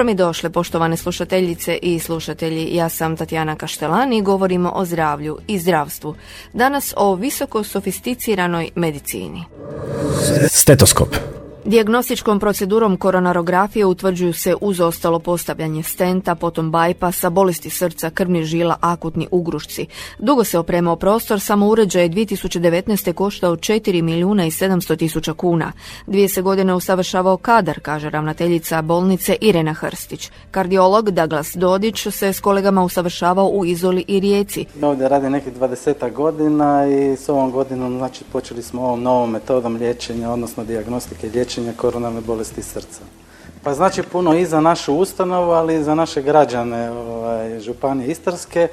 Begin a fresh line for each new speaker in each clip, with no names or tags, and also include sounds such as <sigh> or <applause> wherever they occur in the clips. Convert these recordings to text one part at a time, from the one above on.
Dobro mi došle, poštovane slušateljice i slušatelji. Ja sam Tatjana Kaštelan i govorimo o zdravlju i zdravstvu. Danas o visoko sofisticiranoj medicini.
Stetoskop.
Dijagnostičkom procedurom koronarografije utvrđuju se uz ostalo postavljanje stenta, potom bajpasa, bolesti srca, krvnih žila, akutni ugrušci. Dugo se opremao prostor, samo uređaj 2019. koštao 4 milijuna i 700 tisuća kuna. Dvije se godine usavršavao kadar, kaže ravnateljica bolnice Irena Hrstić. Kardiolog Douglas Dodić se s kolegama usavršavao u Izoli i Rijeci.
Ovdje radi nekih 20 godina i s ovom godinom znači, počeli smo ovom novom metodom liječenja, odnosno dijagnostike liječenja liječenja koronarne bolesti srca. Pa znači puno i za našu ustanovu, ali i za naše građane ovaj, Županije Istarske.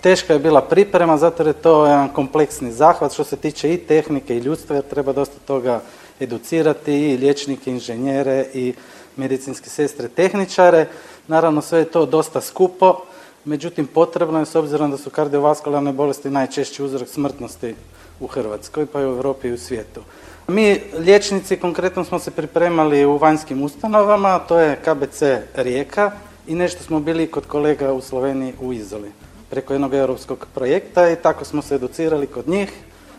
Teška je bila priprema, zato je to jedan kompleksni zahvat što se tiče i tehnike i ljudstva, jer treba dosta toga educirati i liječnike, inženjere i medicinske sestre, tehničare. Naravno sve je to dosta skupo, međutim potrebno je s obzirom da su kardiovaskularne bolesti najčešći uzrok smrtnosti u Hrvatskoj, pa i u Europi i u svijetu. Mi liječnici konkretno smo se pripremali u vanjskim ustanovama, to je KBC Rijeka i nešto smo bili kod kolega u Sloveniji u Izoli preko jednog europskog projekta i tako smo se educirali kod njih,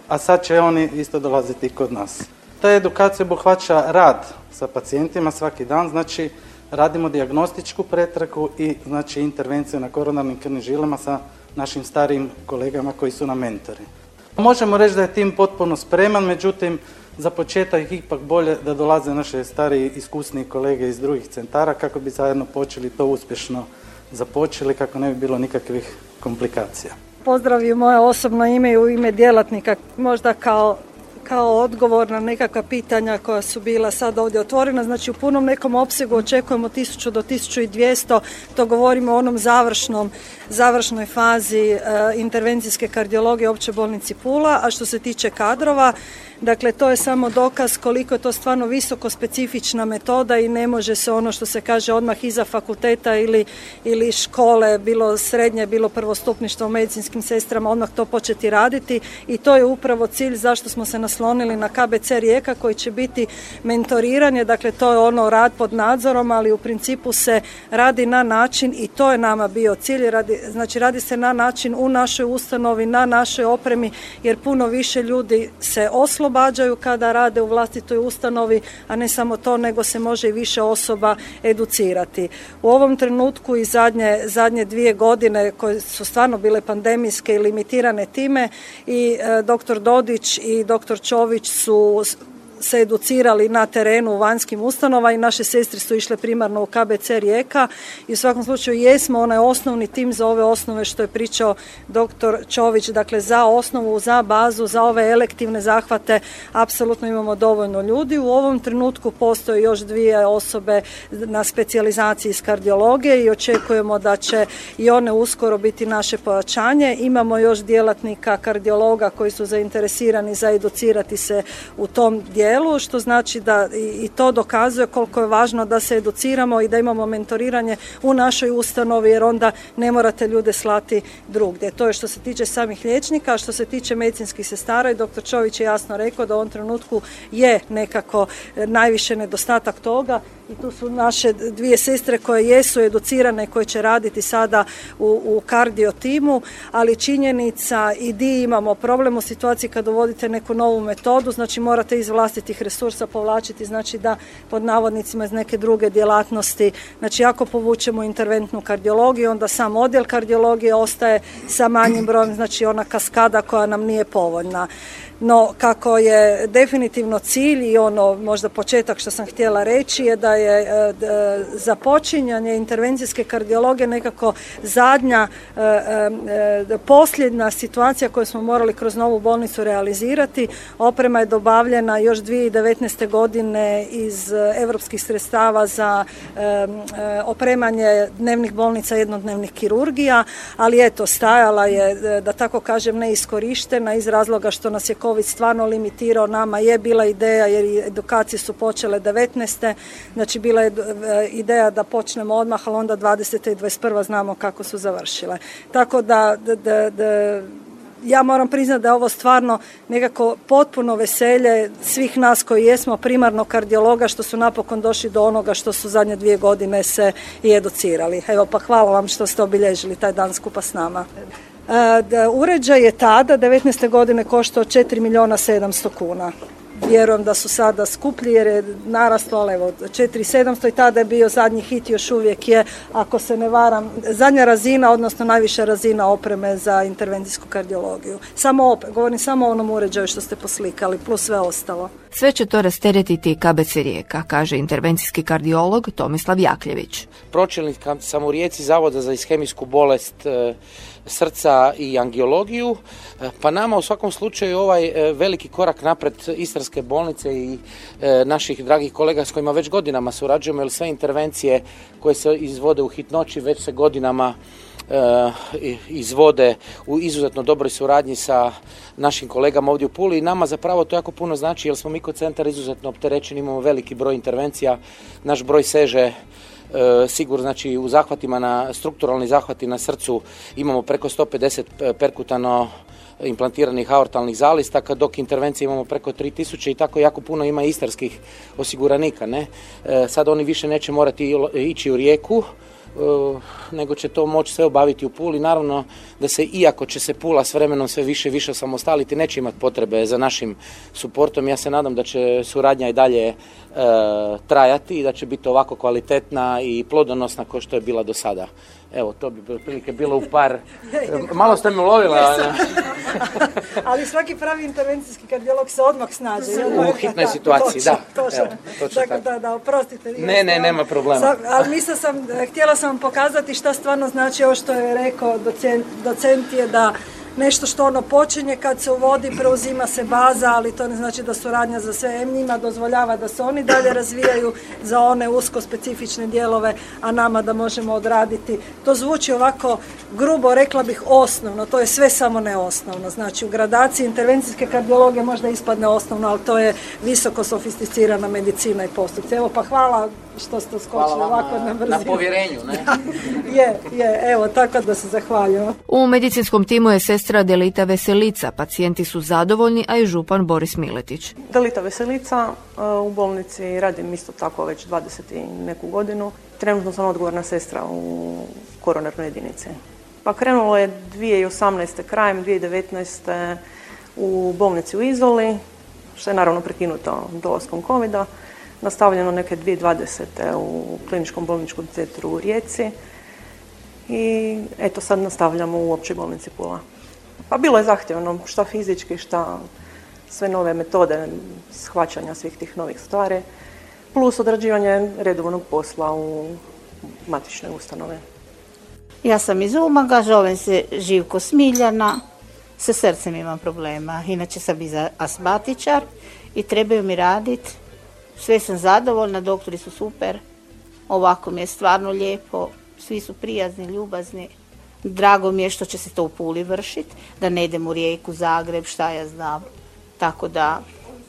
a sad će oni isto dolaziti kod nas. Ta edukacija obuhvaća rad sa pacijentima svaki dan, znači radimo dijagnostičku pretraku i znači intervenciju na koronarnim krvnim žilama sa našim starijim kolegama koji su na mentori. Možemo reći da je tim potpuno spreman, međutim za početak ipak bolje da dolaze naše stariji iskusni kolege iz drugih centara kako bi zajedno počeli to uspješno započeli kako ne bi bilo nikakvih komplikacija.
Pozdrav moje osobno ime i u ime djelatnika, možda kao kao odgovor na nekakva pitanja koja su bila sad ovdje otvorena. Znači u punom nekom opsegu očekujemo 1000 do 1200, to govorimo o onom završnom, završnoj fazi e, intervencijske kardiologije opće bolnici Pula, a što se tiče kadrova, Dakle, to je samo dokaz koliko je to stvarno visoko specifična metoda i ne može se ono što se kaže odmah iza fakulteta ili, ili škole, bilo srednje, bilo prvostupništvo u medicinskim sestrama, odmah to početi raditi. I to je upravo cilj zašto smo se naslonili na KBC Rijeka koji će biti mentoriranje, dakle to je ono rad pod nadzorom, ali u principu se radi na način i to je nama bio cilj, radi, znači radi se na način u našoj ustanovi, na našoj opremi, jer puno više ljudi se oslo oslobađaju kada rade u vlastitoj ustanovi, a ne samo to, nego se može i više osoba educirati. U ovom trenutku i zadnje, zadnje dvije godine koje su stvarno bile pandemijske i limitirane time i e, dr. Dodić i dr. Čović su se educirali na terenu u vanjskim ustanova i naše sestre su išle primarno u KBC Rijeka i u svakom slučaju jesmo onaj osnovni tim za ove osnove što je pričao doktor Čović, dakle za osnovu, za bazu, za ove elektivne zahvate apsolutno imamo dovoljno ljudi. U ovom trenutku postoje još dvije osobe na specijalizaciji iz kardiologije i očekujemo da će i one uskoro biti naše pojačanje. Imamo još djelatnika kardiologa koji su zainteresirani za educirati se u tom dijelu dijelu, što znači da i to dokazuje koliko je važno da se educiramo i da imamo mentoriranje u našoj ustanovi, jer onda ne morate ljude slati drugdje. To je što se tiče samih liječnika, što se tiče medicinskih sestara i dr. Čović je jasno rekao da u ovom trenutku je nekako najviše nedostatak toga i tu su naše dvije sestre koje jesu educirane koje će raditi sada u, u kardio timu, ali činjenica i di imamo problem u situaciji kad uvodite neku novu metodu, znači morate iz vlastitih resursa povlačiti, znači da pod navodnicima iz neke druge djelatnosti, znači ako povučemo interventnu kardiologiju, onda sam odjel kardiologije ostaje sa manjim brojem, znači ona kaskada koja nam nije povoljna. No, kako je definitivno cilj i ono možda početak što sam htjela reći je da je e, započinjanje intervencijske kardiologije nekako zadnja e, e, posljedna situacija koju smo morali kroz novu bolnicu realizirati. Oprema je dobavljena još 2019. godine iz europskih sredstava za opremanje dnevnih bolnica jednodnevnih kirurgija, ali eto stajala je da tako kažem neiskorištena iz razloga što nas je COVID stvarno limitirao, nama je bila ideja jer edukacije su počele 19. Znači bila je e, ideja da počnemo odmah, ali onda 20. i 21. znamo kako su završile. Tako da, da, da ja moram priznati da je ovo stvarno nekako potpuno veselje svih nas koji jesmo primarno kardiologa što su napokon došli do onoga što su zadnje dvije godine se i educirali. Evo pa hvala vam što ste obilježili taj dan skupa s nama. E, uređaj je tada, 19. godine, koštao 4 milijuna 700 kuna vjerujem da su sada skuplji jer je naraslo, ali evo 4700 i tada je bio zadnji hit još uvijek je, ako se ne varam, zadnja razina, odnosno najviša razina opreme za intervencijsku kardiologiju. Samo opet, govorim samo o onom uređaju što ste poslikali, plus sve ostalo.
Sve će to rasteretiti KBC Rijeka, kaže intervencijski kardiolog Tomislav Jakljević.
Pročelnik sam u Rijeci Zavoda za ishemijsku bolest e, srca i angiologiju, e, pa nama u svakom slučaju ovaj e, veliki korak napred Istarske bolnice i naših dragih kolega s kojima već godinama surađujemo, jer sve intervencije koje se izvode u hitnoći već se godinama izvode u izuzetno dobroj suradnji sa našim kolegama ovdje u Puli. I nama zapravo to jako puno znači jer smo mi kod centar izuzetno opterećeni, imamo veliki broj intervencija, naš broj seže e, sigurno znači u zahvatima na strukturalni zahvati na srcu. Imamo preko 150 e, perkutano implantiranih aortalnih zalistaka, dok intervencije imamo preko 3000 i tako jako puno ima istarskih osiguranika. Ne? E, sad oni više neće morati ići u rijeku, E, nego će to moći sve obaviti u Puli. Naravno da se, iako će se Pula s vremenom sve više i više samostaliti, neće imati potrebe za našim suportom. Ja se nadam da će suradnja i dalje e, trajati i da će biti ovako kvalitetna i plodonosna kao što je bila do sada. Evo, to bi otprilike bilo u par... Malo ste me ulovila. <laughs>
Ali svaki pravi intervencijski kardiolog se odmah snađe.
U hitnoj situaciji, da.
Točno, dakle, da, da, oprostite.
Ne, ne, nema problema.
ali mislila sam, htjela sam vam pokazati šta stvarno znači ovo što je rekao docent, docent je da nešto što ono počinje kad se uvodi, preuzima se baza, ali to ne znači da suradnja za sve njima dozvoljava da se oni dalje razvijaju za one usko specifične dijelove, a nama da možemo odraditi. To zvuči ovako grubo, rekla bih osnovno, to je sve samo ne osnovno. Znači u gradaciji intervencijske kardiologije možda ispadne osnovno, ali to je visoko sofisticirana medicina i postupci. Evo pa hvala što ste skočili ovako na brzinu.
Na povjerenju, ne? <laughs>
je, je, evo, tako da se zahvaljujem.
U medicinskom timu je sestra Delita Veselica. Pacijenti su zadovoljni, a i župan Boris Miletić.
Delita Veselica, e, u bolnici radim isto tako već 20 i neku godinu. Trenutno sam odgovorna sestra u koronarnoj jedinici. Pa krenulo je 2018. krajem 2019. u bolnici u Izoli, što je naravno prekinuto dolaskom covid nastavljeno neke 2020. u kliničkom bolničkom centru u Rijeci i eto sad nastavljamo u općoj bolnici Pula. Pa bilo je zahtjevno, šta fizički, šta sve nove metode shvaćanja svih tih novih stvari, plus odrađivanje redovnog posla u matičnoj ustanove.
Ja sam iz Umaga, zovem se Živko Smiljana, sa srcem imam problema, inače sam iz asmatičar i trebaju mi raditi sve sam zadovoljna, doktori su super. Ovako mi je stvarno lijepo. Svi su prijazni, ljubazni. Drago mi je što će se to u Puli vršiti, da ne idem u Rijeku, Zagreb, šta ja znam. Tako da,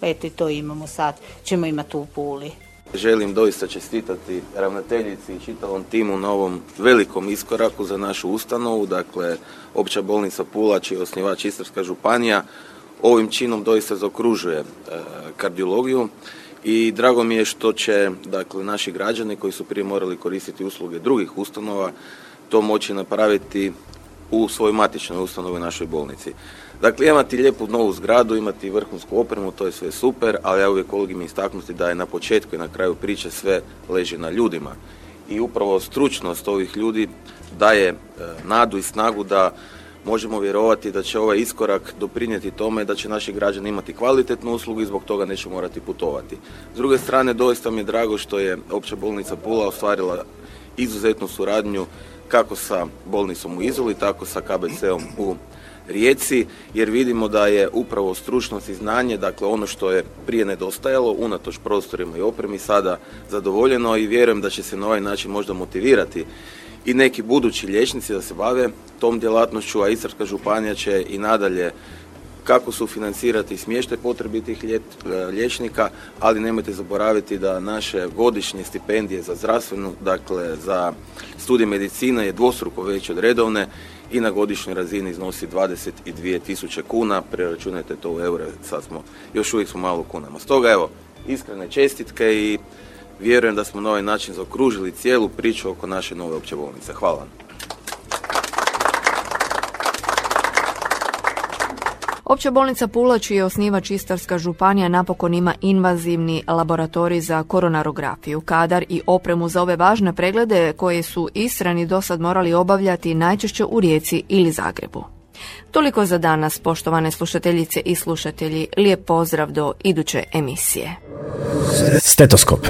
eto i to imamo sad, ćemo imati u Puli.
Želim doista čestitati ravnateljici i čitavom timu na ovom velikom iskoraku za našu ustanovu, dakle Opća bolnica Pula, čiji je osnivač Istarska županija, ovim činom doista zaokružuje e, kardiologiju i drago mi je što će dakle, naši građani koji su prije morali koristiti usluge drugih ustanova to moći napraviti u svojoj matičnoj ustanovi našoj bolnici. Dakle, imati lijepu novu zgradu, imati vrhunsku opremu, to je sve super, ali ja uvijek volim istaknuti da je na početku i na kraju priče sve leži na ljudima. I upravo stručnost ovih ljudi daje e, nadu i snagu da možemo vjerovati da će ovaj iskorak doprinijeti tome da će naši građani imati kvalitetnu uslugu i zbog toga neće morati putovati. S druge strane, doista mi je drago što je Opća bolnica Pula ostvarila izuzetnu suradnju kako sa bolnicom u Izoli, tako sa KBC-om u Rijeci, jer vidimo da je upravo stručnost i znanje, dakle ono što je prije nedostajalo, unatoč prostorima i opremi, sada zadovoljeno i vjerujem da će se na ovaj način možda motivirati i neki budući liječnici da se bave tom djelatnošću, a Istarska županija će i nadalje kako su financirati smještaj potrebitih e, liječnika, ali nemojte zaboraviti da naše godišnje stipendije za zdravstvenu, dakle za studij medicine je dvostruko veće od redovne i na godišnjoj razini iznosi 22 tisuće kuna, preračunajte to u eure, sad smo, još uvijek smo malo kunama. Stoga evo, iskrene čestitke i vjerujem da smo na ovaj način zaokružili cijelu priču oko naše nove opće bolnice. Hvala vam.
Opća bolnica Pula, čiji je osnivač Istarska županija, napokon ima invazivni laboratorij za koronarografiju, kadar i opremu za ove važne preglede koje su Istrani do sad morali obavljati najčešće u Rijeci ili Zagrebu. Toliko za danas, poštovane slušateljice i slušatelji. Lijep pozdrav do iduće emisije.
Stetoskop.